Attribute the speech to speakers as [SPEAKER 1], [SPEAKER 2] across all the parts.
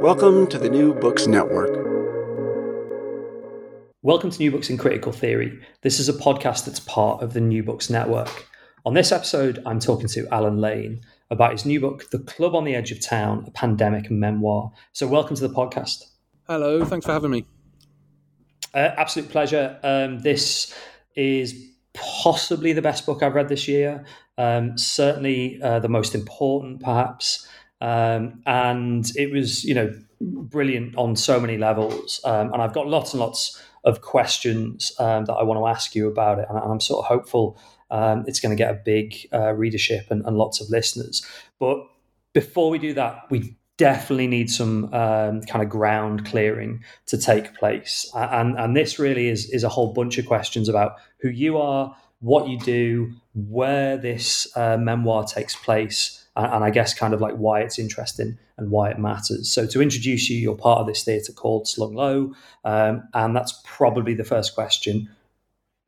[SPEAKER 1] Welcome to the New Books Network.
[SPEAKER 2] Welcome to New Books in Critical Theory. This is a podcast that's part of the New Books Network. On this episode, I'm talking to Alan Lane about his new book, The Club on the Edge of Town, a pandemic memoir. So, welcome to the podcast.
[SPEAKER 3] Hello, thanks for having me.
[SPEAKER 2] Uh, absolute pleasure. Um, this is possibly the best book I've read this year. Um, certainly uh, the most important, perhaps. Um, and it was, you know, brilliant on so many levels. Um, and I've got lots and lots of questions um, that I want to ask you about it. And I'm sort of hopeful um, it's going to get a big uh, readership and, and, lots of listeners. But before we do that, we definitely need some um, kind of ground clearing to take place. And, and this really is, is a whole bunch of questions about who you are, what you do, where this uh, memoir takes place and, and I guess kind of like why it's interesting and why it matters. So to introduce you, you're part of this theatre called Slung Low, um, and that's probably the first question.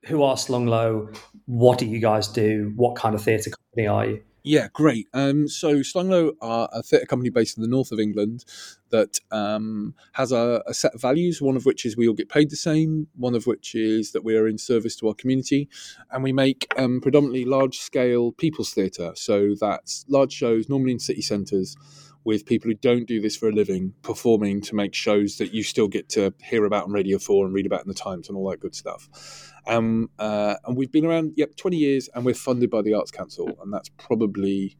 [SPEAKER 2] Who are Slung Low? What do you guys do? What kind of theatre company are you?
[SPEAKER 3] Yeah, great. Um, so Slung Low are a theatre company based in the north of England that um, has a, a, set of values, one of which is we all get paid the same, one of which is that we are in service to our community, and we make um, predominantly large scale people's theatre. So that's large shows, normally in city centres, with people who don't do this for a living performing to make shows that you still get to hear about on Radio 4 and read about in the Times and all that good stuff. Um, uh, and we've been around, yep, 20 years, and we're funded by the Arts Council, and that's probably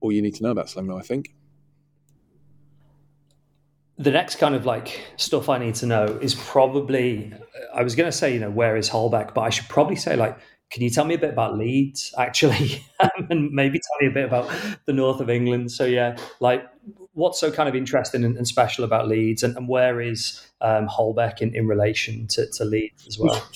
[SPEAKER 3] all you need to know about Slung Low, I think.
[SPEAKER 2] The next kind of like stuff I need to know is probably, I was going to say, you know, where is Holbeck, but I should probably say, like, can you tell me a bit about Leeds, actually, and maybe tell me a bit about the north of England? So, yeah, like what's so kind of interesting and, and special about Leeds, and, and where is um, Holbeck in, in relation to, to Leeds as well?
[SPEAKER 3] So,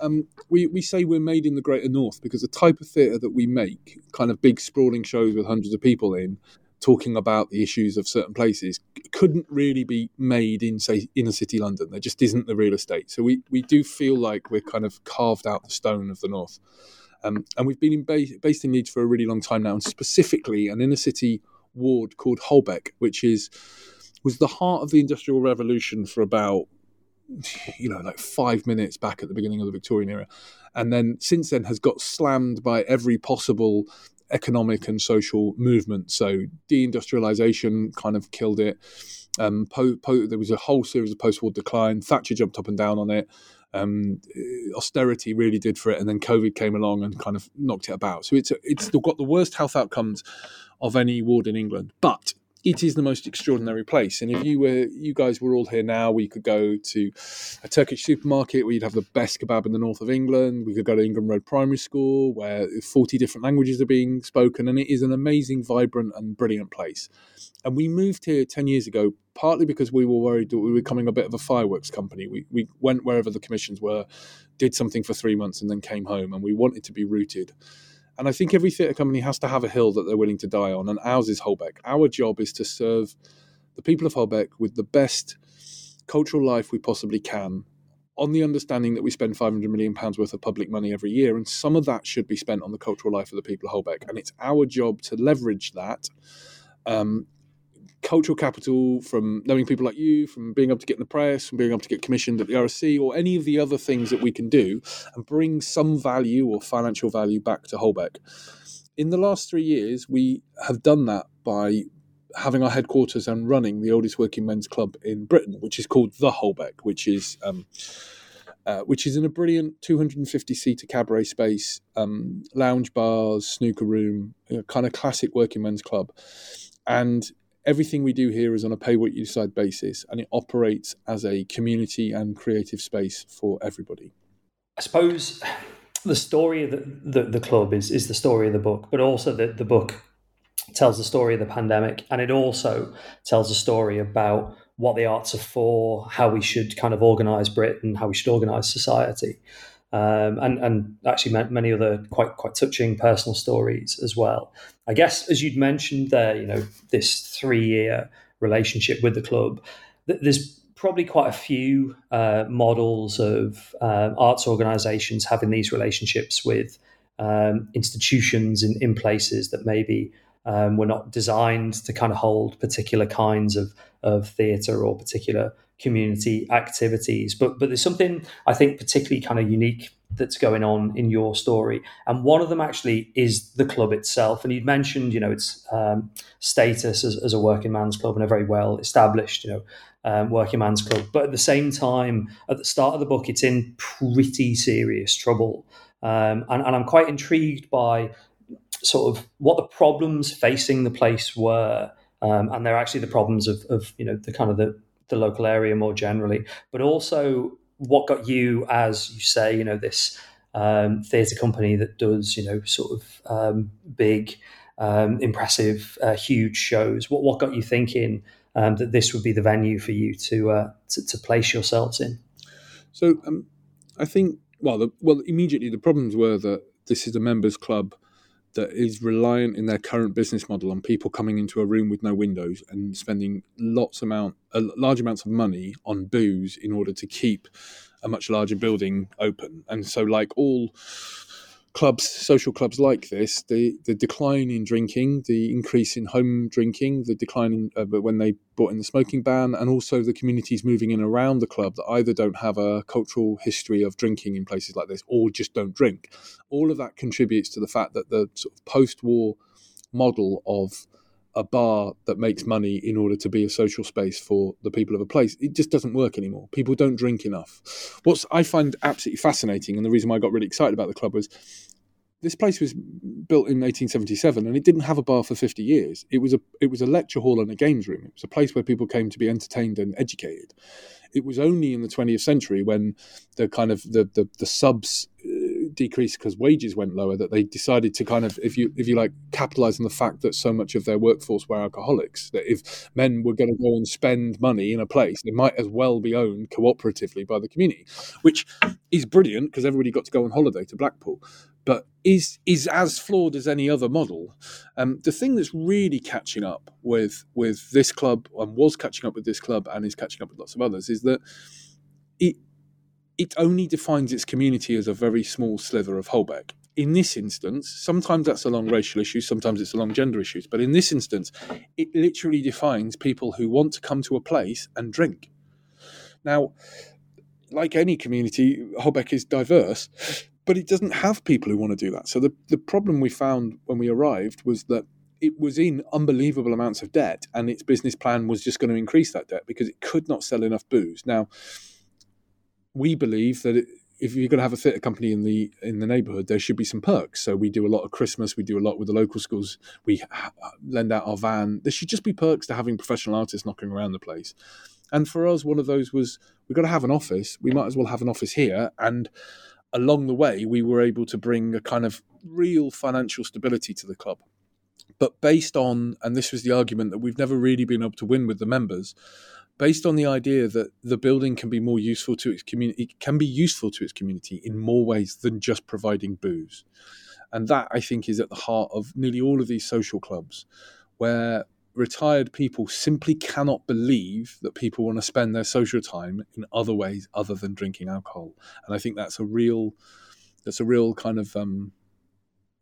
[SPEAKER 3] um, we, we say we're made in the Greater North because the type of theatre that we make, kind of big sprawling shows with hundreds of people in, talking about the issues of certain places couldn't really be made in say inner city London. There just isn't the real estate. So we we do feel like we're kind of carved out the stone of the north. Um, and we've been in base, based in Leeds for a really long time now, and specifically an inner city ward called Holbeck, which is was the heart of the Industrial Revolution for about you know like five minutes back at the beginning of the Victorian era, and then since then has got slammed by every possible economic and social movement. So deindustrialization kind of killed it. Um, po- po- there was a whole series of post-war decline. Thatcher jumped up and down on it. Um, austerity really did for it, and then COVID came along and kind of knocked it about. So it's it's got the worst health outcomes of any ward in England. But it is the most extraordinary place. And if you were, you guys were all here now, we could go to a Turkish supermarket where you'd have the best kebab in the north of England. We could go to Ingram Road Primary School where 40 different languages are being spoken. And it is an amazing, vibrant, and brilliant place. And we moved here 10 years ago, partly because we were worried that we were becoming a bit of a fireworks company. We, we went wherever the commissions were, did something for three months, and then came home. And we wanted to be rooted. And I think every theatre company has to have a hill that they're willing to die on, and ours is Holbeck. Our job is to serve the people of Holbeck with the best cultural life we possibly can on the understanding that we spend 500 million pounds worth of public money every year and some of that should be spent on the cultural life of the people of Holbeck and it's our job to leverage that um, cultural capital from knowing people like you from being able to get in the press from being able to get commissioned at the RSC or any of the other things that we can do and bring some value or financial value back to Holbeck in the last 3 years we have done that by having our headquarters and running the oldest working men's club in Britain, which is called the Holbeck, which is um, uh, which is in a brilliant 250 seater cabaret space, um, lounge bars, snooker room, you know, kind of classic working men's club, and everything we do here is on a pay what you decide basis, and it operates as a community and creative space for everybody.
[SPEAKER 2] I suppose the story of the, the, the club is is the story of the book, but also the, the book tells the story of the pandemic and it also tells a story about what the arts are for, how we should kind of organise Britain, how we should organise society, um, and and actually many other quite quite touching personal stories as well. I guess as you'd mentioned there, you know, this three year relationship with the club, there's probably quite a few uh, models of uh, arts organisations having these relationships with um, institutions in, in places that maybe um, we're not designed to kind of hold particular kinds of, of theatre or particular community activities. But but there's something I think particularly kind of unique that's going on in your story, and one of them actually is the club itself. And you'd mentioned, you know, its um, status as, as, a working man's club and a very well established, you know. Um, working man's club, but at the same time, at the start of the book, it's in pretty serious trouble, um, and, and I'm quite intrigued by sort of what the problems facing the place were, um, and they're actually the problems of, of you know the kind of the, the local area more generally, but also what got you, as you say, you know this um, theatre company that does you know sort of um, big, um, impressive, uh, huge shows. What what got you thinking um, that this would be the venue for you to uh, to, to, place yourselves in?
[SPEAKER 3] So um, I think well, the, well immediately the problems were that this is a members club that is reliant in their current business model on people coming into a room with no windows and spending lots amount uh, large amounts of money on booze in order to keep a much larger building open. And so like all clubs, social clubs like this, the, the decline in drinking, the increase in home drinking, the decline in, uh, when they brought in the smoking ban, and also the communities moving in around the club that either don't have a cultural history of drinking in places like this or just don't drink. All of that contributes to the fact that the sort of post war model of a bar that makes money in order to be a social space for the people of a place. It just doesn't work anymore. People don't drink enough. What I find absolutely fascinating, and the reason why I got really excited about the club was this place was built in 1877 and it didn't have a bar for 50 years it was a it was a lecture hall and a games room it was a place where people came to be entertained and educated it was only in the 20th century when the kind of the the, the subs decreased because wages went lower that they decided to kind of if you if you like capitalize on the fact that so much of their workforce were alcoholics that if men were going to go and spend money in a place it might as well be owned cooperatively by the community which is brilliant because everybody got to go on holiday to blackpool but is is as flawed as any other model. Um, the thing that's really catching up with with this club and was catching up with this club and is catching up with lots of others is that it only defines its community as a very small sliver of Holbeck. In this instance, sometimes that's along racial issues, sometimes it's along gender issues, but in this instance, it literally defines people who want to come to a place and drink. Now, like any community, Holbeck is diverse, but it doesn't have people who want to do that. So the, the problem we found when we arrived was that it was in unbelievable amounts of debt, and its business plan was just going to increase that debt because it could not sell enough booze. Now, we believe that it, if you're going to have a theatre company in the in the neighbourhood, there should be some perks. So we do a lot of Christmas, we do a lot with the local schools. We lend out our van. There should just be perks to having professional artists knocking around the place. And for us, one of those was we've got to have an office. We might as well have an office here. And along the way, we were able to bring a kind of real financial stability to the club. But based on, and this was the argument that we've never really been able to win with the members, based on the idea that the building can be more useful to its community, it can be useful to its community in more ways than just providing booze. And that, I think, is at the heart of nearly all of these social clubs, where retired people simply cannot believe that people want to spend their social time in other ways other than drinking alcohol. And I think that's a real that's a real kind of um,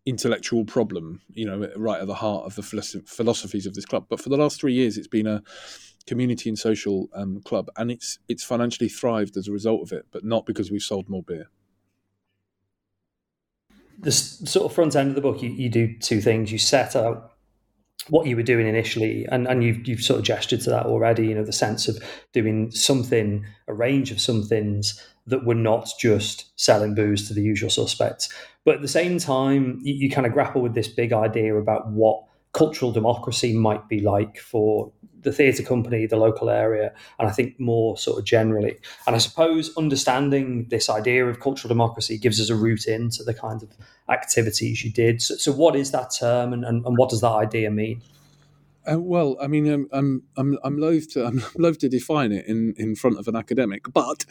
[SPEAKER 3] intellectual problem, you know, right at the heart of the philosophies of this club. But for the last three years, it's been a community and social um, club, and it's it's financially thrived as a result of it, but not because we've sold more beer.
[SPEAKER 2] The sort of front end of the book, you, you do two things. You set out what you were doing initially, and, and you've you've sort of gestured to that already. You know, the sense of doing something, a range of some things that were not just selling booze to the usual suspects. But at the same time, you, you kind of grapple with this big idea about what cultural democracy might be like for the theatre company, the local area, and I think more sort of generally. And I suppose understanding this idea of cultural democracy gives us a route into the kind of activities you did. So, so what is that term, and, and, and what does that idea mean?
[SPEAKER 3] Uh, well, I mean, I'm I'm I'm I'm loath to I'm loath to define it in, in front of an academic, but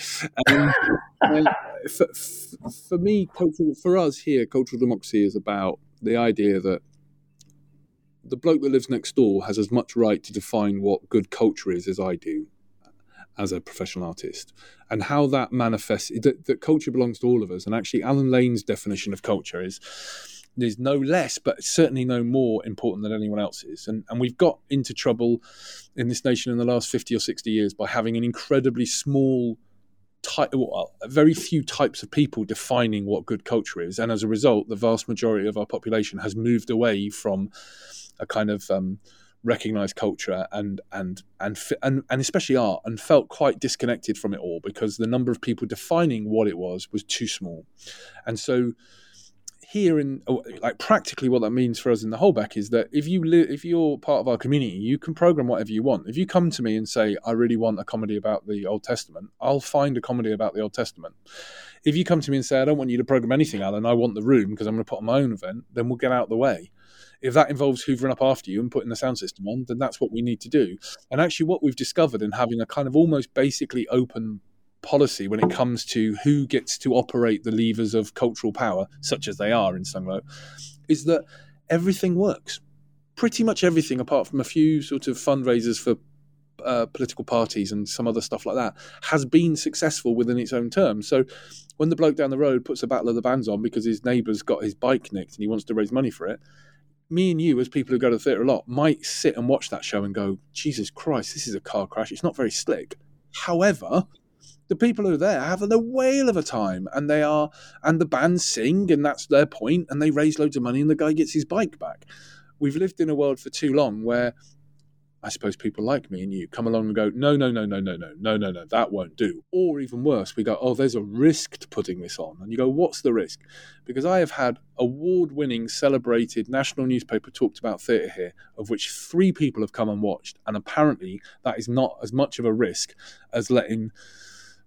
[SPEAKER 3] um, uh, for, for me, cultural for us here, cultural democracy is about the idea that the bloke that lives next door has as much right to define what good culture is as I do as a professional artist and how that manifests that, that culture belongs to all of us and actually alan lane's definition of culture is is no less, but certainly no more important than anyone else's. And, and we've got into trouble in this nation in the last 50 or 60 years by having an incredibly small type, well, very few types of people defining what good culture is. And as a result, the vast majority of our population has moved away from a kind of um, recognized culture and, and and and and especially art and felt quite disconnected from it all because the number of people defining what it was was too small. And so here in oh, like practically what that means for us in the Holbeck is that if you live if you're part of our community you can program whatever you want. If you come to me and say i really want a comedy about the old testament i'll find a comedy about the old testament. If you come to me and say i don't want you to program anything alan. I want the room because i'm going to put on my own event then we'll get out of the way if that involves hoovering up after you and putting the sound system on then that's what we need to do and actually what we've discovered in having a kind of almost basically open policy when it comes to who gets to operate the levers of cultural power, such as they are in Slung Low, is that everything works. Pretty much everything, apart from a few sort of fundraisers for uh, political parties and some other stuff like that, has been successful within its own terms. So when the bloke down the road puts a Battle of the Bands on because his neighbour's got his bike nicked and he wants to raise money for it, me and you, as people who go to the theatre a lot, might sit and watch that show and go, Jesus Christ, this is a car crash. It's not very slick. However, the people who are there having a whale of a time and they are and the band sing and that's their point and they raise loads of money and the guy gets his bike back we've lived in a world for too long where I suppose people like me and you come along and go, no, no, no, no, no, no, no, no, no, that won't do. Or even worse, we go, oh, there's a risk to putting this on. And you go, what's the risk? Because I have had award winning, celebrated national newspaper talked about theatre here, of which three people have come and watched. And apparently that is not as much of a risk as letting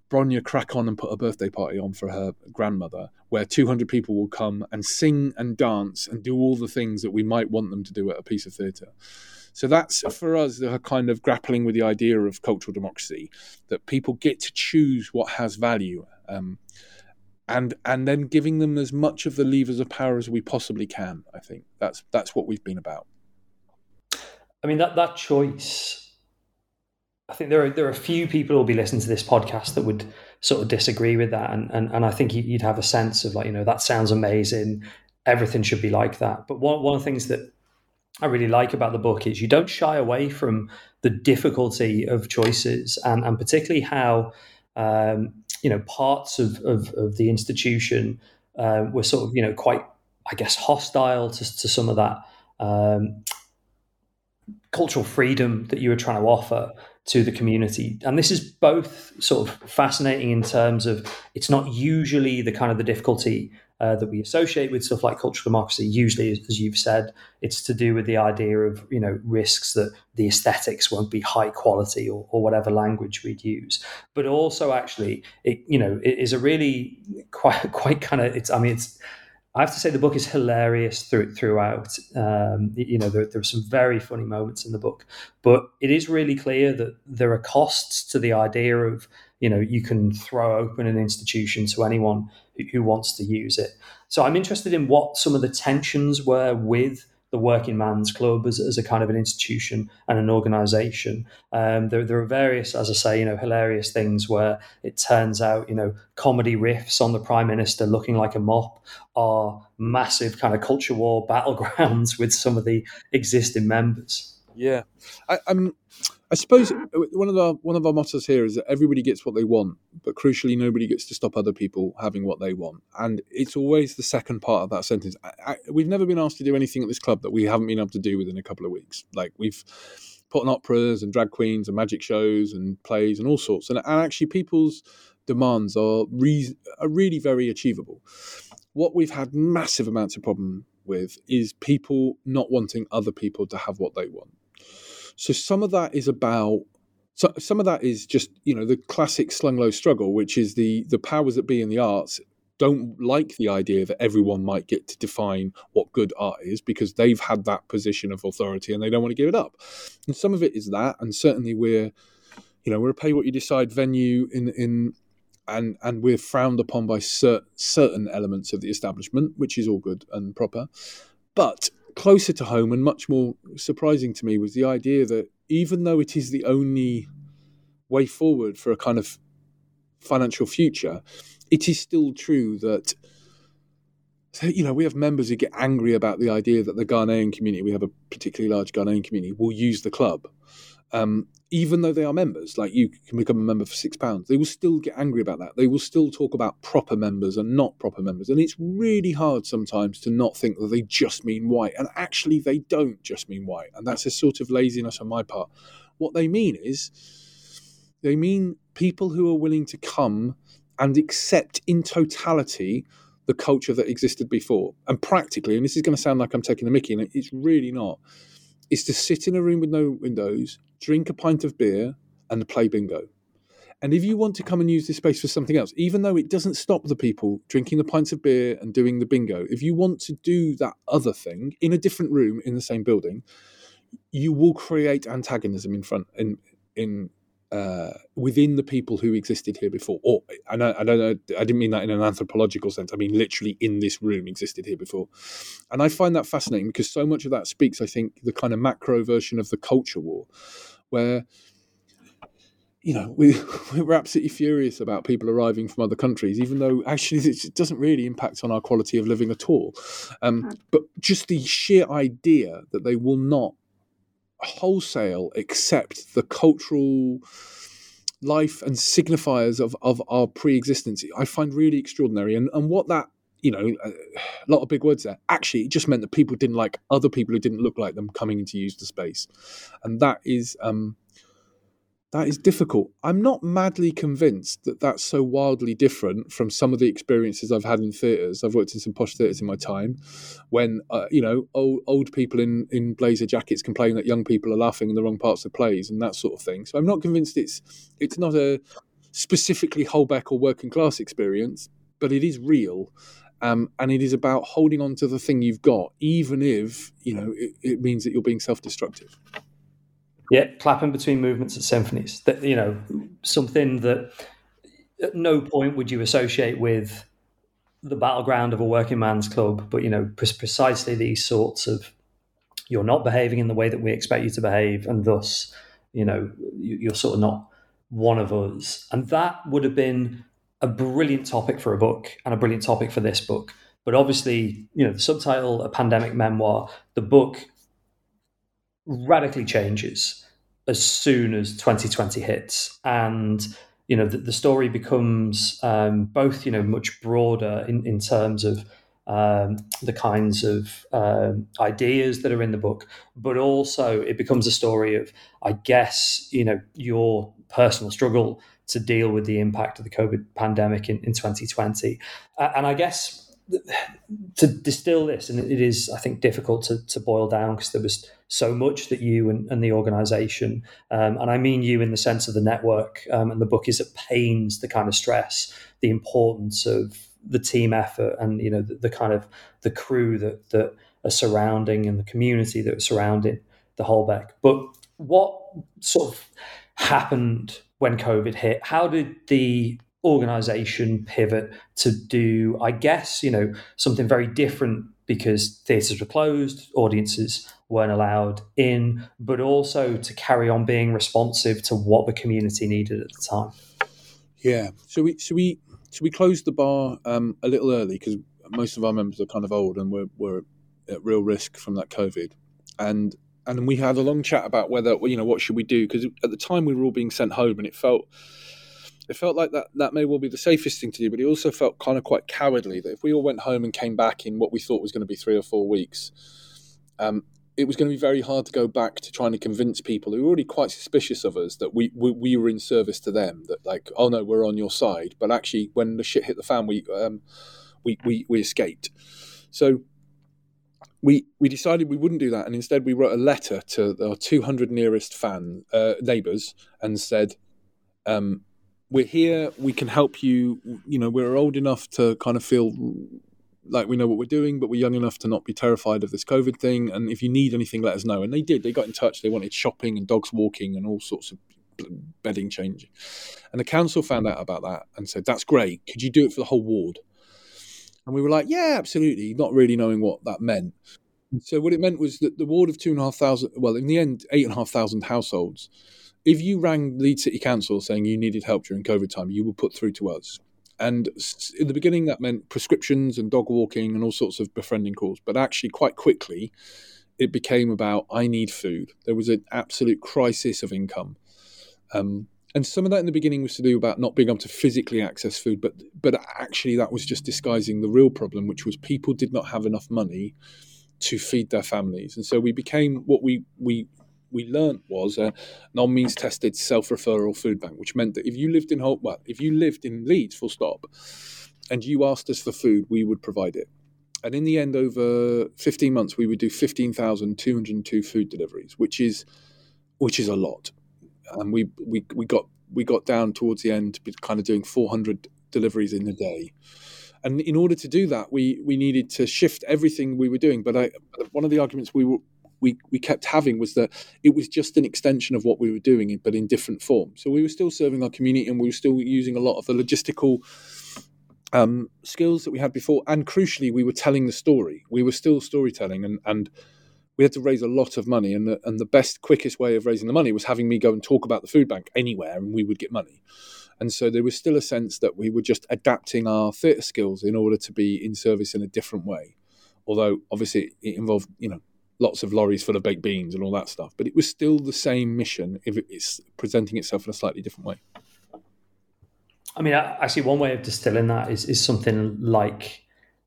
[SPEAKER 3] Bronya crack on and put a birthday party on for her grandmother, where 200 people will come and sing and dance and do all the things that we might want them to do at a piece of theatre. So that's for us the kind of grappling with the idea of cultural democracy that people get to choose what has value, um, and and then giving them as much of the levers of power as we possibly can. I think that's that's what we've been about.
[SPEAKER 2] I mean that that choice I think there are there are a few people who will be listening to this podcast that would sort of disagree with that, and and, and I think you'd have a sense of like you know that sounds amazing, everything should be like that. But one one of the things that I really like about the book is you don't shy away from the difficulty of choices, and and particularly how um, you know parts of of, of the institution uh, were sort of you know quite I guess hostile to, to some of that. Um, cultural freedom that you were trying to offer to the community. And this is both sort of fascinating in terms of it's not usually the kind of the difficulty uh, that we associate with stuff like cultural democracy. Usually, as you've said, it's to do with the idea of you know risks that the aesthetics won't be high quality or, or whatever language we'd use. But also, actually, it you know it is a really quite quite kind of it's. I mean, it's I have to say the book is hilarious through, throughout. Um, you know, there, there, are some very funny moments in the book, but it is really clear that there are costs to the idea of, you know, you can throw open an institution to anyone who, who wants to use it. So I'm interested in what some of the tensions were with the working man's club as, as a kind of an institution and an organisation. Um, there, there are various, as I say, you know, hilarious things where it turns out, you know, comedy riffs on the prime minister looking like a mop are massive kind of culture war battlegrounds with some of the existing members.
[SPEAKER 3] Yeah, I, I'm. I suppose one of our one of our mottos here is that everybody gets what they want, but crucially, nobody gets to stop other people having what they want. And it's always the second part of that sentence. I, I, we've never been asked to do anything at this club that we haven't been able to do within a couple of weeks. Like we've put on operas and drag queens and magic shows and plays and all sorts. And, and actually, people's demands are re- are really very achievable. What we've had massive amounts of problem with is people not wanting other people to have what they want. So some of that is about so some of that is just you know the classic slung low struggle, which is the the powers that be in the arts don't like the idea that everyone might get to define what good art is because they've had that position of authority and they don't want to give it up. And some of it is that, and certainly we're you know we're a pay what you decide venue in in and and we're frowned upon by cer- certain elements of the establishment, which is all good and proper, but closer to home and much more surprising to me was the idea that even though it is the only way forward for a kind of financial future, it is still true that you know we have members who get angry about the idea that the Ghanaian community, we have a particularly large Ghanaian community, will use the club. Um, even though they are members, like you can become a member for six pounds, they will still get angry about that. They will still talk about proper members and not proper members. And it's really hard sometimes to not think that they just mean white. And actually, they don't just mean white. And that's a sort of laziness on my part. What they mean is, they mean people who are willing to come and accept in totality the culture that existed before. And practically, and this is going to sound like I'm taking the mickey, and it's really not is to sit in a room with no windows, drink a pint of beer, and play bingo. And if you want to come and use this space for something else, even though it doesn't stop the people drinking the pints of beer and doing the bingo, if you want to do that other thing in a different room in the same building, you will create antagonism in front in in uh, within the people who existed here before. Or I I don't know, I didn't mean that in an anthropological sense. I mean literally in this room existed here before, and I find that fascinating because so much of that speaks, I think, the kind of macro version of the culture war, where you know, we, we're absolutely furious about people arriving from other countries, even though actually it doesn't really impact on our quality of living at all. Um, hmm. but just the sheer idea that they will not wholesale accept the cultural life and signifiers of, of our pre-existence i find really extraordinary. And, and what that you know a lot of big words there actually it just meant that people didn't like other people who didn't look like them coming in to use the space. And that is um that is difficult. I'm not madly convinced that that's so wildly different from some of the experiences I've had in theatres. I've worked in some posh theatres in my time, when uh, you know old, old people in in blazer jackets complain that young people are laughing in the wrong parts of plays and that sort of thing. So I'm not convinced it's it's not a specifically Holbeck or working class experience, but it is real. Um, and it is about holding on to the thing you've got, even if you know it, it means that you're being self-destructive.
[SPEAKER 2] Yeah, clapping between movements at symphonies. That you know, something that at no point would you associate with the battleground of a working man's club, but you know, precisely these sorts of you're not behaving in the way that we expect you to behave, and thus, you know, you're sort of not one of us. And that would have been a brilliant topic for a book and a brilliant topic for this book. But obviously, you know, the subtitle, a pandemic memoir, the book radically changes as soon as 2020 hits. And you know the, the story becomes um, both you know much broader in, in terms of um, the kinds of um, ideas that are in the book but also it becomes a story of i guess you know your personal struggle to deal with the impact of the covid pandemic in, in 2020 uh, and i guess to distill this, and it is, I think, difficult to, to boil down because there was so much that you and, and the organization, um, and I mean you in the sense of the network, um, and the book is at pains to kind of stress the importance of the team effort and you know the, the kind of the crew that that are surrounding and the community that are surrounding the Holbeck. But what sort of happened when COVID hit? How did the organization pivot to do, I guess, you know, something very different because theatres were closed, audiences weren't allowed in, but also to carry on being responsive to what the community needed at the time.
[SPEAKER 3] Yeah. So we so we so we closed the bar um, a little early because most of our members are kind of old and we're, we're at real risk from that COVID. And and we had a long chat about whether you know what should we do because at the time we were all being sent home and it felt it felt like that that may well be the safest thing to do, but it also felt kind of quite cowardly that if we all went home and came back in what we thought was going to be three or four weeks, um, it was going to be very hard to go back to trying to convince people who were already quite suspicious of us that we, we, we were in service to them. That like, oh no, we're on your side. But actually, when the shit hit the fan, we um, we, we we escaped. So we we decided we wouldn't do that, and instead we wrote a letter to our 200 nearest fan uh, neighbours and said. Um, we're here. We can help you. You know, we're old enough to kind of feel like we know what we're doing, but we're young enough to not be terrified of this COVID thing. And if you need anything, let us know. And they did. They got in touch. They wanted shopping and dogs walking and all sorts of bedding changing. And the council found out about that and said, "That's great. Could you do it for the whole ward?" And we were like, "Yeah, absolutely," not really knowing what that meant. So what it meant was that the ward of two and a half thousand, well, in the end, eight and a half thousand households if you rang Leeds City Council saying you needed help during COVID time, you were put through to us. And in the beginning, that meant prescriptions and dog walking and all sorts of befriending calls. But actually, quite quickly, it became about I need food. There was an absolute crisis of income. Um, and some of that in the beginning was to do about not being able to physically access food, but but actually that was just disguising the real problem, which was people did not have enough money to feed their families, and so we became what we we we learnt was uh, a non-means tested self-referral food bank, which meant that if you lived in Holt, well, if you lived in Leeds, full stop, and you asked us for food, we would provide it. And in the end, over 15 months, we would do 15,202 food deliveries, which is which is a lot. And we, we, we got we got down towards the end, to kind of doing 400 deliveries in a day. And in order to do that, we we needed to shift everything we were doing. But I, one of the arguments we were we, we kept having was that it was just an extension of what we were doing, but in different forms. So we were still serving our community and we were still using a lot of the logistical um, skills that we had before. And crucially, we were telling the story. We were still storytelling and, and we had to raise a lot of money. And the, and the best, quickest way of raising the money was having me go and talk about the food bank anywhere and we would get money. And so there was still a sense that we were just adapting our theatre skills in order to be in service in a different way. Although obviously it involved, you know, lots of lorries full of baked beans and all that stuff. But it was still the same mission if it's presenting itself in a slightly different way.
[SPEAKER 2] I mean, actually, one way of distilling that is, is something like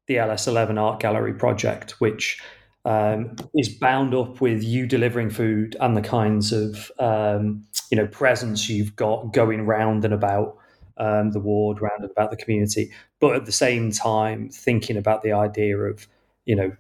[SPEAKER 2] the LS11 Art Gallery project, which um, is bound up with you delivering food and the kinds of um, you know presence you've got going round and about um, the ward, round and about the community, but at the same time thinking about the idea of you know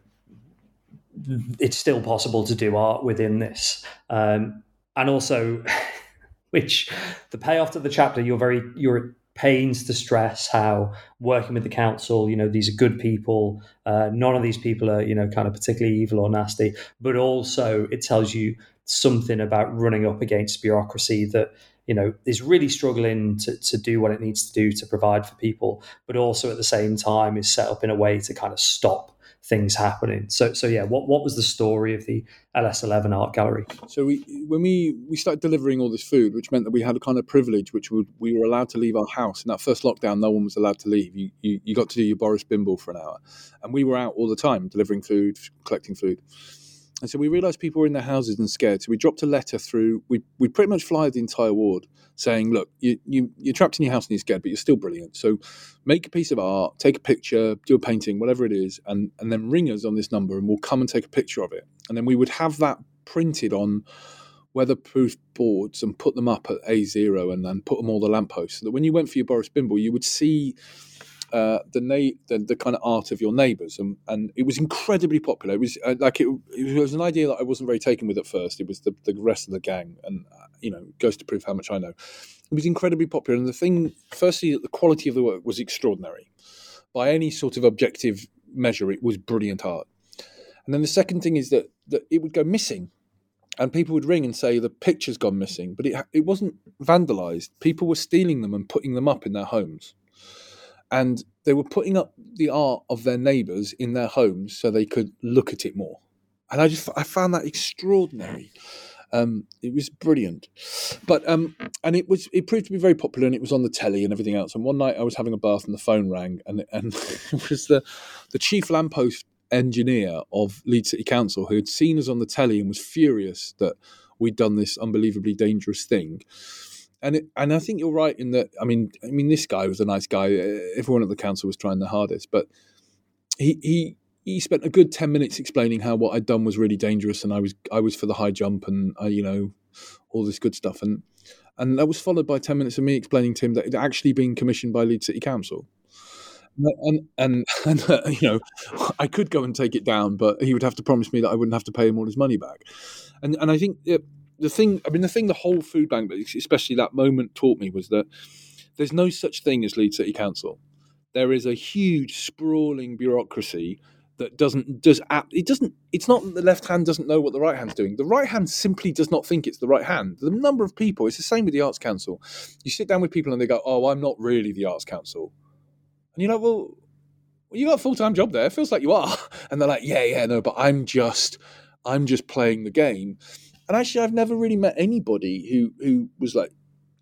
[SPEAKER 2] it's still possible to do art within this. Um, and also, which the payoff to the chapter, you're very you're pains to stress how working with the council, you know, these are good people. Uh, none of these people are, you know, kind of particularly evil or nasty. But also, it tells you something about running up against bureaucracy that you know is really struggling to, to do what it needs to do to provide for people but also at the same time is set up in a way to kind of stop things happening. So, so yeah, what what was the story of the LS11 Art Gallery?
[SPEAKER 3] So we when we we started delivering all this food, which meant that we had a kind of privilege, which would, we were allowed to leave our house. In that first lockdown, no one was allowed to leave. You, you you got to do your Boris Bimble for an hour, and we were out all the time delivering food, collecting food. And so we realised people were in their houses and scared. So we dropped a letter through. We we pretty much fly the entire ward, saying, "Look, you, you you're trapped in your house and you're scared, but you're still brilliant. So make a piece of art, take a picture, do a painting, whatever it is, and and then ring us on this number, and we'll come and take a picture of it. And then we would have that printed on weatherproof boards and put them up at A zero, and then put them all the lampposts, so that when you went for your Boris Bimble, you would see." Uh, the, na- the, the kind of art of your neighbours, and and it was incredibly popular. It was uh, like it, it, was an idea that I wasn't very taken with at first. It was the, the rest of the gang, and uh, you know, goes to prove how much I know. It was incredibly popular, and the thing, firstly, the quality of the work was extraordinary. By any sort of objective measure, it was brilliant art. And then the second thing is that that it would go missing and people would ring and say the picture's gone missing, but it it wasn't vandalized. People were stealing them and putting them up in their homes. And they were putting up the art of their neighbours in their homes so they could look at it more, and I just I found that extraordinary. Um, it was brilliant, but um, and it was it proved to be very popular, and it was on the telly and everything else. And one night I was having a bath, and the phone rang, and and it was the the chief lamppost engineer of Leeds City Council who had seen us on the telly and was furious that we'd done this unbelievably dangerous thing. And it, and I think you're right in that. I mean, I mean, this guy was a nice guy. Everyone at the council was trying their hardest, but he he he spent a good ten minutes explaining how what I'd done was really dangerous, and I was I was for the high jump, and I, you know, all this good stuff, and and that was followed by ten minutes of me explaining to him that it would actually been commissioned by Leeds City Council. And and, and uh, you know, I could go and take it down, but he would have to promise me that I wouldn't have to pay him all his money back. And and I think the thing, I mean, the thing the whole food bank, especially that moment, taught me was that there's no such thing as Leeds City Council. There is a huge sprawling bureaucracy that doesn't does it doesn't it's not the left hand doesn't know what the right hand's doing. The right hand simply does not think it's the right hand. The number of people it's the same with the arts council. You sit down with people and they go oh i'm not really the arts council. And you're like well, well you got a full-time job there. It feels like you are. And they're like yeah yeah no but i'm just i'm just playing the game and actually, I've never really met anybody who who was like,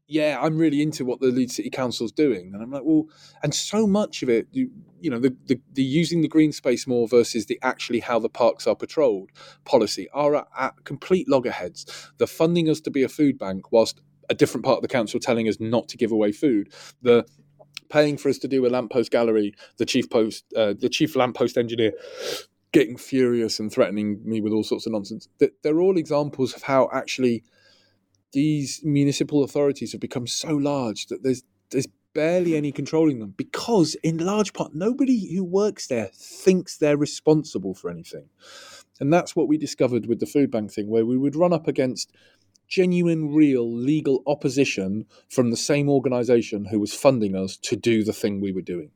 [SPEAKER 3] "Yeah, I'm really into what the Leeds City Council's doing." And I'm like, "Well," and so much of it, you, you know, the, the, the using the green space more versus the actually how the parks are patrolled policy are at, at complete loggerheads. The funding us to be a food bank, whilst a different part of the council telling us not to give away food. The paying for us to do a lamppost gallery, the chief post, uh, the chief lamppost engineer getting furious and threatening me with all sorts of nonsense. They're all examples of how actually these municipal authorities have become so large that there's there's barely any controlling them because in large part nobody who works there thinks they're responsible for anything. And that's what we discovered with the food bank thing where we would run up against genuine real legal opposition from the same organization who was funding us to do the thing we were doing.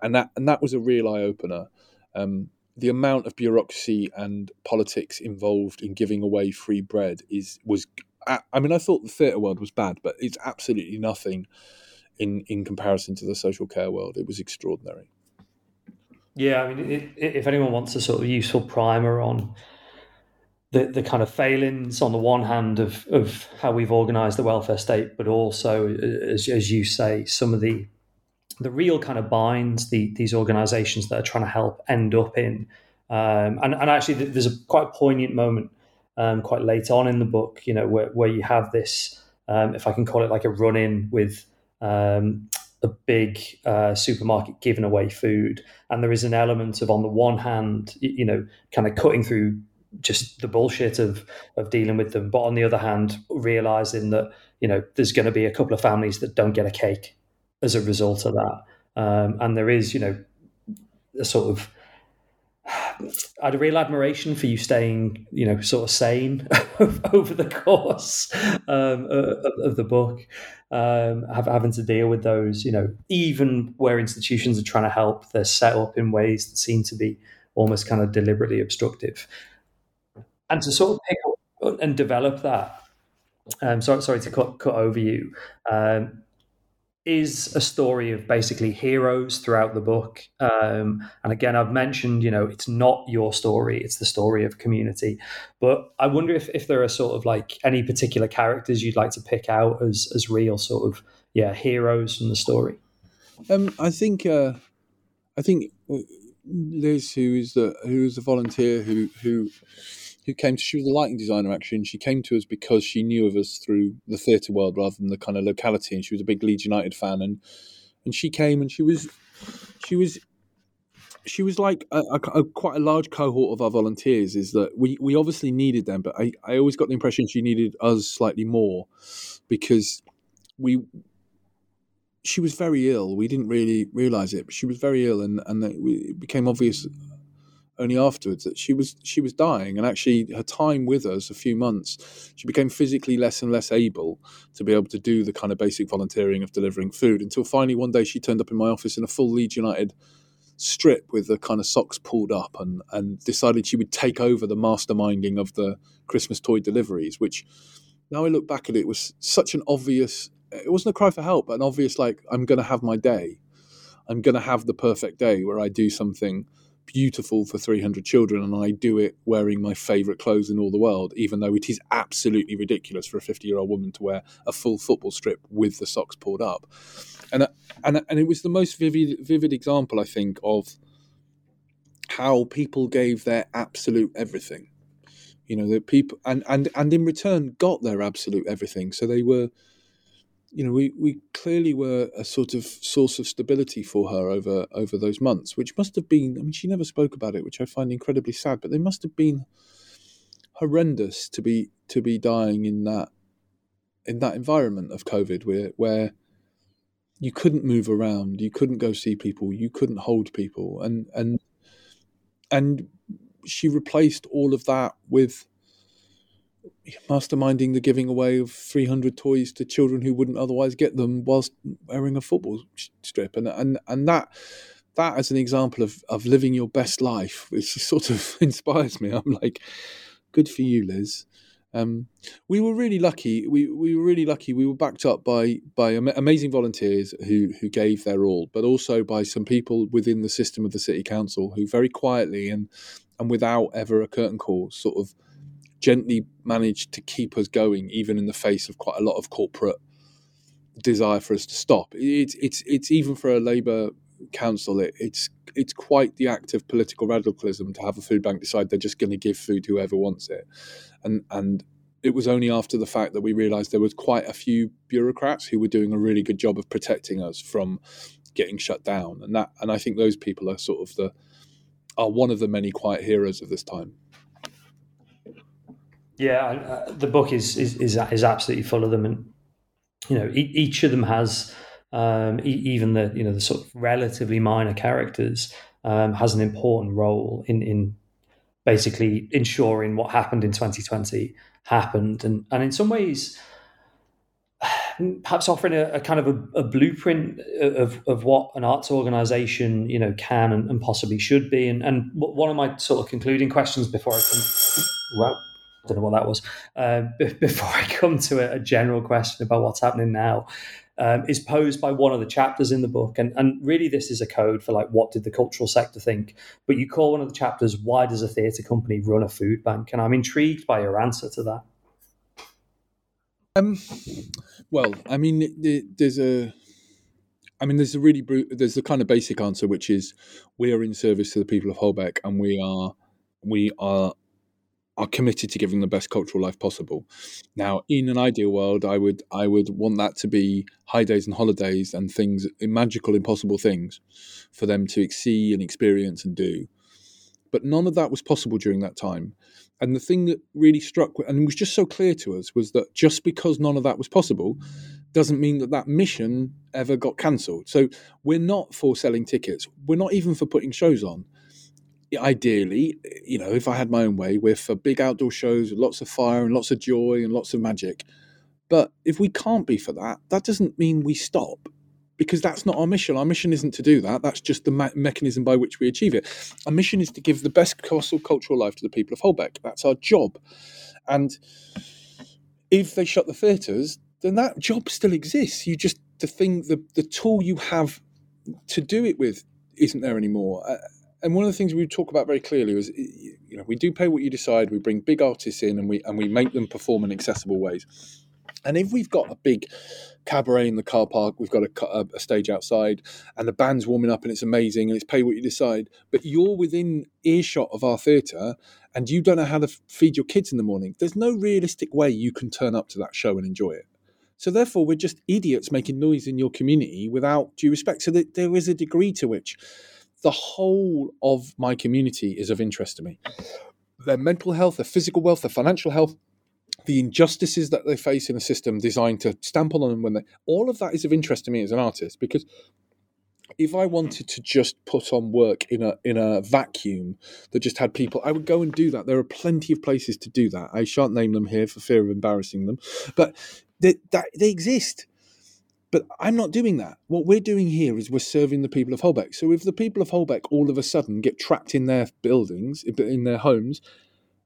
[SPEAKER 3] And that and that was a real eye opener. Um, the amount of bureaucracy and politics involved in giving away free bread is was I mean I thought the theatre world was bad, but it's absolutely nothing in in comparison to the social care world. It was extraordinary.
[SPEAKER 2] Yeah, I mean, it, it, if anyone wants a sort of useful primer on the the kind of failings on the one hand of of how we've organised the welfare state, but also as as you say, some of the the real kind of binds the, these organizations that are trying to help end up in. Um, and, and actually, there's a quite poignant moment um, quite late on in the book, you know, where, where you have this, um, if I can call it like a run in with um, a big uh, supermarket giving away food. And there is an element of, on the one hand, you know, kind of cutting through just the bullshit of of dealing with them, but on the other hand, realizing that you know there's going to be a couple of families that don't get a cake as a result of that. Um, and there is, you know, a sort of I had a real admiration for you staying, you know, sort of sane over the course um, of, the book, um, having to deal with those, you know, even where institutions are trying to help, they're set up in ways that seem to be almost kind of deliberately obstructive. And to sort of pick up and develop that, um, sorry, sorry to cut, cut over you. Um, is a story of basically heroes throughout the book. Um, and again, I've mentioned, you know, it's not your story, it's the story of community. But I wonder if, if there are sort of like any particular characters you'd like to pick out as, as real sort of, yeah, heroes from the story.
[SPEAKER 3] Um, I think, uh, I think Liz, who is the, who is a volunteer who, who, who came to, she was a lighting designer actually, and she came to us because she knew of us through the theatre world rather than the kind of locality. And she was a big Leeds United fan, and and she came and she was, she was, she was like a, a, a, quite a large cohort of our volunteers. Is that we we obviously needed them, but I I always got the impression she needed us slightly more because we she was very ill. We didn't really realize it, but she was very ill, and and it became obvious only afterwards that she was she was dying and actually her time with us a few months she became physically less and less able to be able to do the kind of basic volunteering of delivering food until finally one day she turned up in my office in a full Leeds United strip with the kind of socks pulled up and and decided she would take over the masterminding of the Christmas toy deliveries which now I look back at it was such an obvious it wasn't a cry for help but an obvious like I'm going to have my day. I'm going to have the perfect day where I do something beautiful for 300 children and I do it wearing my favorite clothes in all the world, even though it is absolutely ridiculous for a 50 year old woman to wear a full football strip with the socks pulled up. And, and, and it was the most vivid, vivid example, I think, of how people gave their absolute everything. You know, the people, and, and, and in return got their absolute everything. So they were, you know, we, we clearly were a sort of source of stability for her over over those months, which must have been. I mean, she never spoke about it, which I find incredibly sad. But they must have been horrendous to be to be dying in that in that environment of COVID, where where you couldn't move around, you couldn't go see people, you couldn't hold people, and and and she replaced all of that with masterminding the giving away of 300 toys to children who wouldn't otherwise get them whilst wearing a football strip and and and that that as an example of of living your best life which sort of inspires me i'm like good for you liz um, we were really lucky. We, we were really lucky. We were backed up by by amazing volunteers who who gave their all, but also by some people within the system of the city council who very quietly and and without ever a curtain call sort of gently managed to keep us going, even in the face of quite a lot of corporate desire for us to stop. It's it's it's even for a Labour council, it, it's it's quite the act of political radicalism to have a food bank decide they're just going to give food to whoever wants it, and and it was only after the fact that we realised there was quite a few bureaucrats who were doing a really good job of protecting us from getting shut down, and that and I think those people are sort of the are one of the many quiet heroes of this time.
[SPEAKER 2] Yeah, uh, the book is, is is is absolutely full of them, and you know each of them has um, even the you know the sort of relatively minor characters um, has an important role in in basically ensuring what happened in 2020 happened, and and in some ways perhaps offering a, a kind of a, a, blueprint of, of what an arts organization you know can and, and, possibly should be and, and one of my sort of concluding questions before i can well don't know what that was. Uh, before I come to a, a, general question about what's happening now, um, is posed by one of the chapters in the book, and and really this is a code for like what did the cultural sector think? But you call one of the chapters "Why does a theatre company run a food bank?" And I'm intrigued by your answer to that.
[SPEAKER 3] Um, well, I mean, there's a. I mean, there's a really there's a kind of basic answer, which is we are in service to the people of Holbeck, and we are we are committed to giving the best cultural life possible. Now, in an ideal world, I would I would want that to be high days and holidays and things, magical, impossible things, for them to see and experience and do. But none of that was possible during that time. And the thing that really struck and was just so clear to us was that just because none of that was possible doesn't mean that that mission ever got cancelled. So we're not for selling tickets. We're not even for putting shows on ideally, you know, if I had my own way, we're for big outdoor shows lots of fire and lots of joy and lots of magic. But if we can't be for that, that doesn't mean we stop because that's not our mission. Our mission isn't to do that. That's just the me- mechanism by which we achieve it. Our mission is to give the best possible cultural life to the people of Holbeck. That's our job. And if they shut the theatres, then that job still exists. You just the thing, the the tool you have to do it with isn't there anymore. Uh, and one of the things we talk about very clearly is you know we do pay what you decide we bring big artists in and we and we make them perform in accessible ways. And if we've got a big cabaret in the car park we've got a, a, stage outside and the band's warming up and it's amazing and it's pay what you decide but you're within earshot of our theatre and you don't know how to feed your kids in the morning there's no realistic way you can turn up to that show and enjoy it. So therefore we're just idiots making noise in your community without due respect. So that there is a degree to which the whole of my community is of interest to me. Their mental health, their physical wealth, their financial health, the injustices that they face in a system designed to stamp on them when they all of that is of interest to me as an artist because if I wanted to just put on work in a in a vacuum that just had people, I would go and do that. There are plenty of places to do that. I shan't name them here for fear of embarrassing them, but they, that, they exist. But I'm not doing that. What we're doing here is we're serving the people of Holbeck. So if the people of Holbeck all of a sudden get trapped in their buildings, in their homes,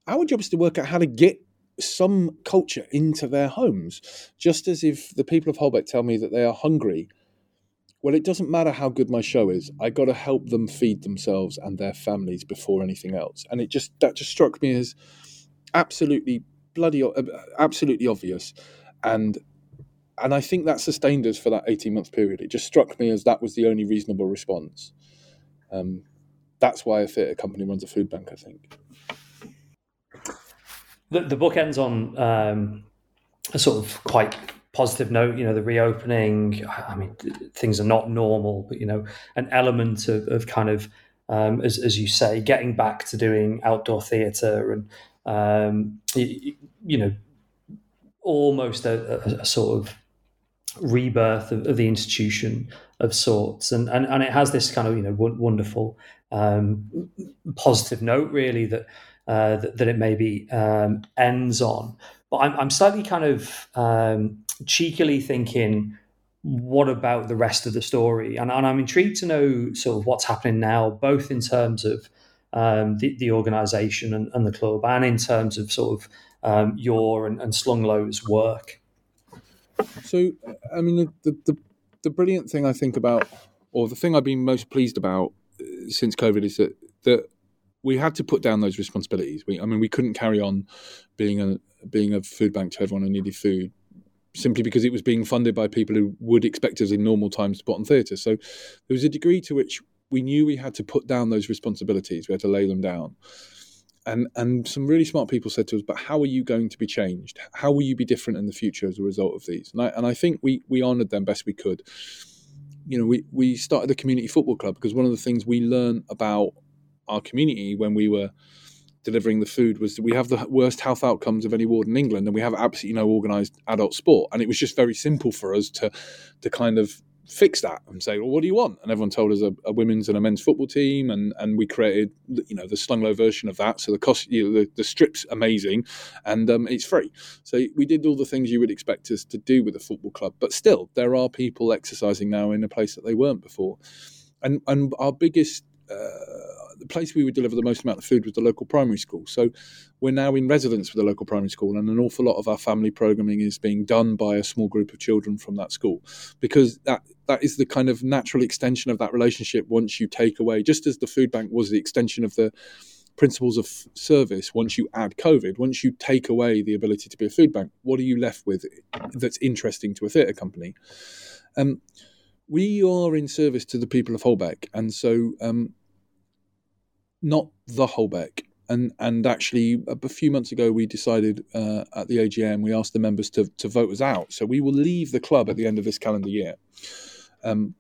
[SPEAKER 3] our job is to work out how to get some culture into their homes. Just as if the people of Holbeck tell me that they are hungry, well, it doesn't matter how good my show is. I got to help them feed themselves and their families before anything else. And it just that just struck me as absolutely bloody, uh, absolutely obvious. And and I think that sustained us for that eighteen month period. It just struck me as that was the only reasonable response. Um, that's why a theatre company runs a food bank. I think.
[SPEAKER 2] The, the book ends on um, a sort of quite positive note, you know, the reopening, I mean, things are not normal, but, you know, an element of, of kind of, um, as, as you say, getting back to doing outdoor theatre and, um, you, you, know, almost a, a, a sort of rebirth of, of, the institution of sorts. And, and, and it has this kind of, you know, w- wonderful um, positive note, really, that, uh, that, that, it maybe um, ends on. But I'm, I'm slightly kind of um, cheekily thinking, what about the rest of the story? And, and, I'm intrigued to know sort of what's happening now, both in terms of um, the, the organisation and, and, the club, and in terms of sort of um, your and, and Slung Low's work.
[SPEAKER 3] So, I mean, the, the, the brilliant thing I think about, or the thing I've been most pleased about uh, since COVID, is that that we had to put down those responsibilities. We, I mean, we couldn't carry on being a being a food bank to everyone who needed food simply because it was being funded by people who would expect us in normal times to put on theatre. So there was a degree to which we knew we had to put down those responsibilities. We had to lay them down. And and some really smart people said to us, but how are you going to be changed? How will you be different in the future as a result of these? And I and I think we we honoured them best we could. You know, we, we started the community football club because one of the things we learned about our community when we were delivering the food was that we have the worst health outcomes of any ward in England, and we have absolutely no organised adult sport. And it was just very simple for us to to kind of fix that and say, well, what do you want? And everyone told us a, a women's and a men's football team, and and we created you know the Slung Low version of that. So the cost, you know, the, the strip's amazing, and um, it's free. So we did all the things you would expect us to do with a football club, but still, there are people exercising now in a place that they weren't before, and and our biggest. Uh, the place we would deliver the most amount of food was the local primary school. So we're now in residence with the local primary school, and an awful lot of our family programming is being done by a small group of children from that school because that that is the kind of natural extension of that relationship once you take away, just as the food bank was the extension of the principles of service once you add COVID, once you take away the ability to be a food bank, what are you left with that's interesting to a theatre company? Um, we are in service to the people of Holbeck, and so um, not the Holbeck. And and actually, a few months ago, we decided uh, at the AGM we asked the members to to vote us out. So we will leave the club at the end of this calendar year, um,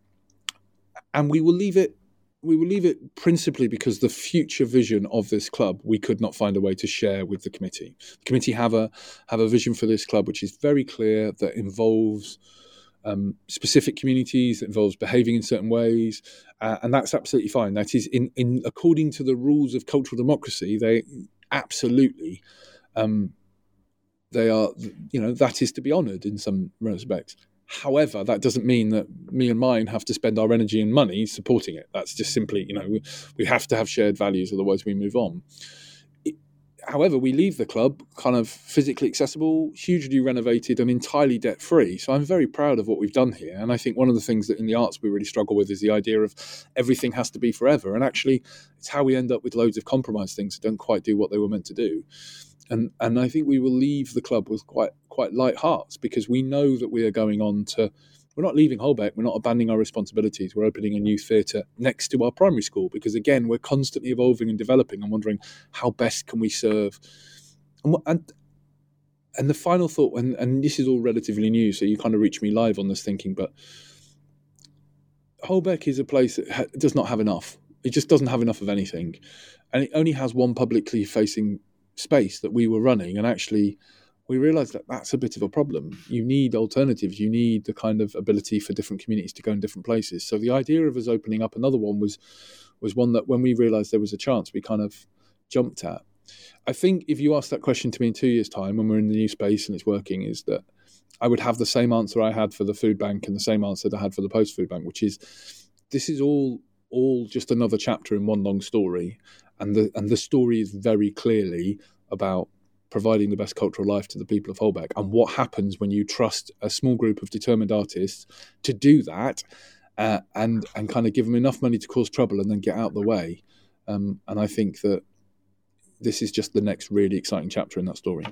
[SPEAKER 3] and we will leave it. We will leave it principally because the future vision of this club we could not find a way to share with the committee. The committee have a have a vision for this club which is very clear that involves um, specific communities, that involves behaving in certain ways, uh, and that's absolutely fine. That is in, in according to the rules of cultural democracy. They absolutely um, they are you know that is to be honoured in some respects. However, that doesn't mean that me and mine have to spend our energy and money supporting it. That's just simply you know we, have to have shared values, otherwise we move on however, we leave the club kind of physically accessible, hugely renovated, and entirely debt free. So I'm very proud of what we've done here. And I think one of the things that in the arts we really struggle with is the idea of everything has to be forever. And actually, it's how we end up with loads of compromised things that don't quite do what they were meant to do. And and I think we will leave the club with quite quite light hearts because we know that we are going on to we're not leaving Holbeck. We're not abandoning our responsibilities. We're opening a new theatre next to our primary school because, again, we're constantly evolving and developing and wondering how best can we serve. And, and, and the final thought, and, and this is all relatively new, so you kind of reach me live on this thinking, but Holbeck is a place that ha- does not have enough. It just doesn't have enough of anything. And it only has one publicly facing space that we were running. And actually, we realized that that's a bit of a problem. You need alternatives. You need the kind of ability for different communities to go in different places. So the idea of us opening up another one was was one that when we realized there was a chance, we kind of jumped at. I think if you ask that question to me in two years' time, when we're in the new space and it's working, is that I would have the same answer I had for the food bank and the same answer that I had for the post food bank, which is this is all all just another chapter in one long story, and the and the story is very clearly about providing the best cultural life to the people of Holbeck, and what happens when you trust a small group of determined artists to do that, uh, and and kind of give them enough money to cause trouble and then get out of the way. Um, and I think that this is just the next really exciting chapter in that story.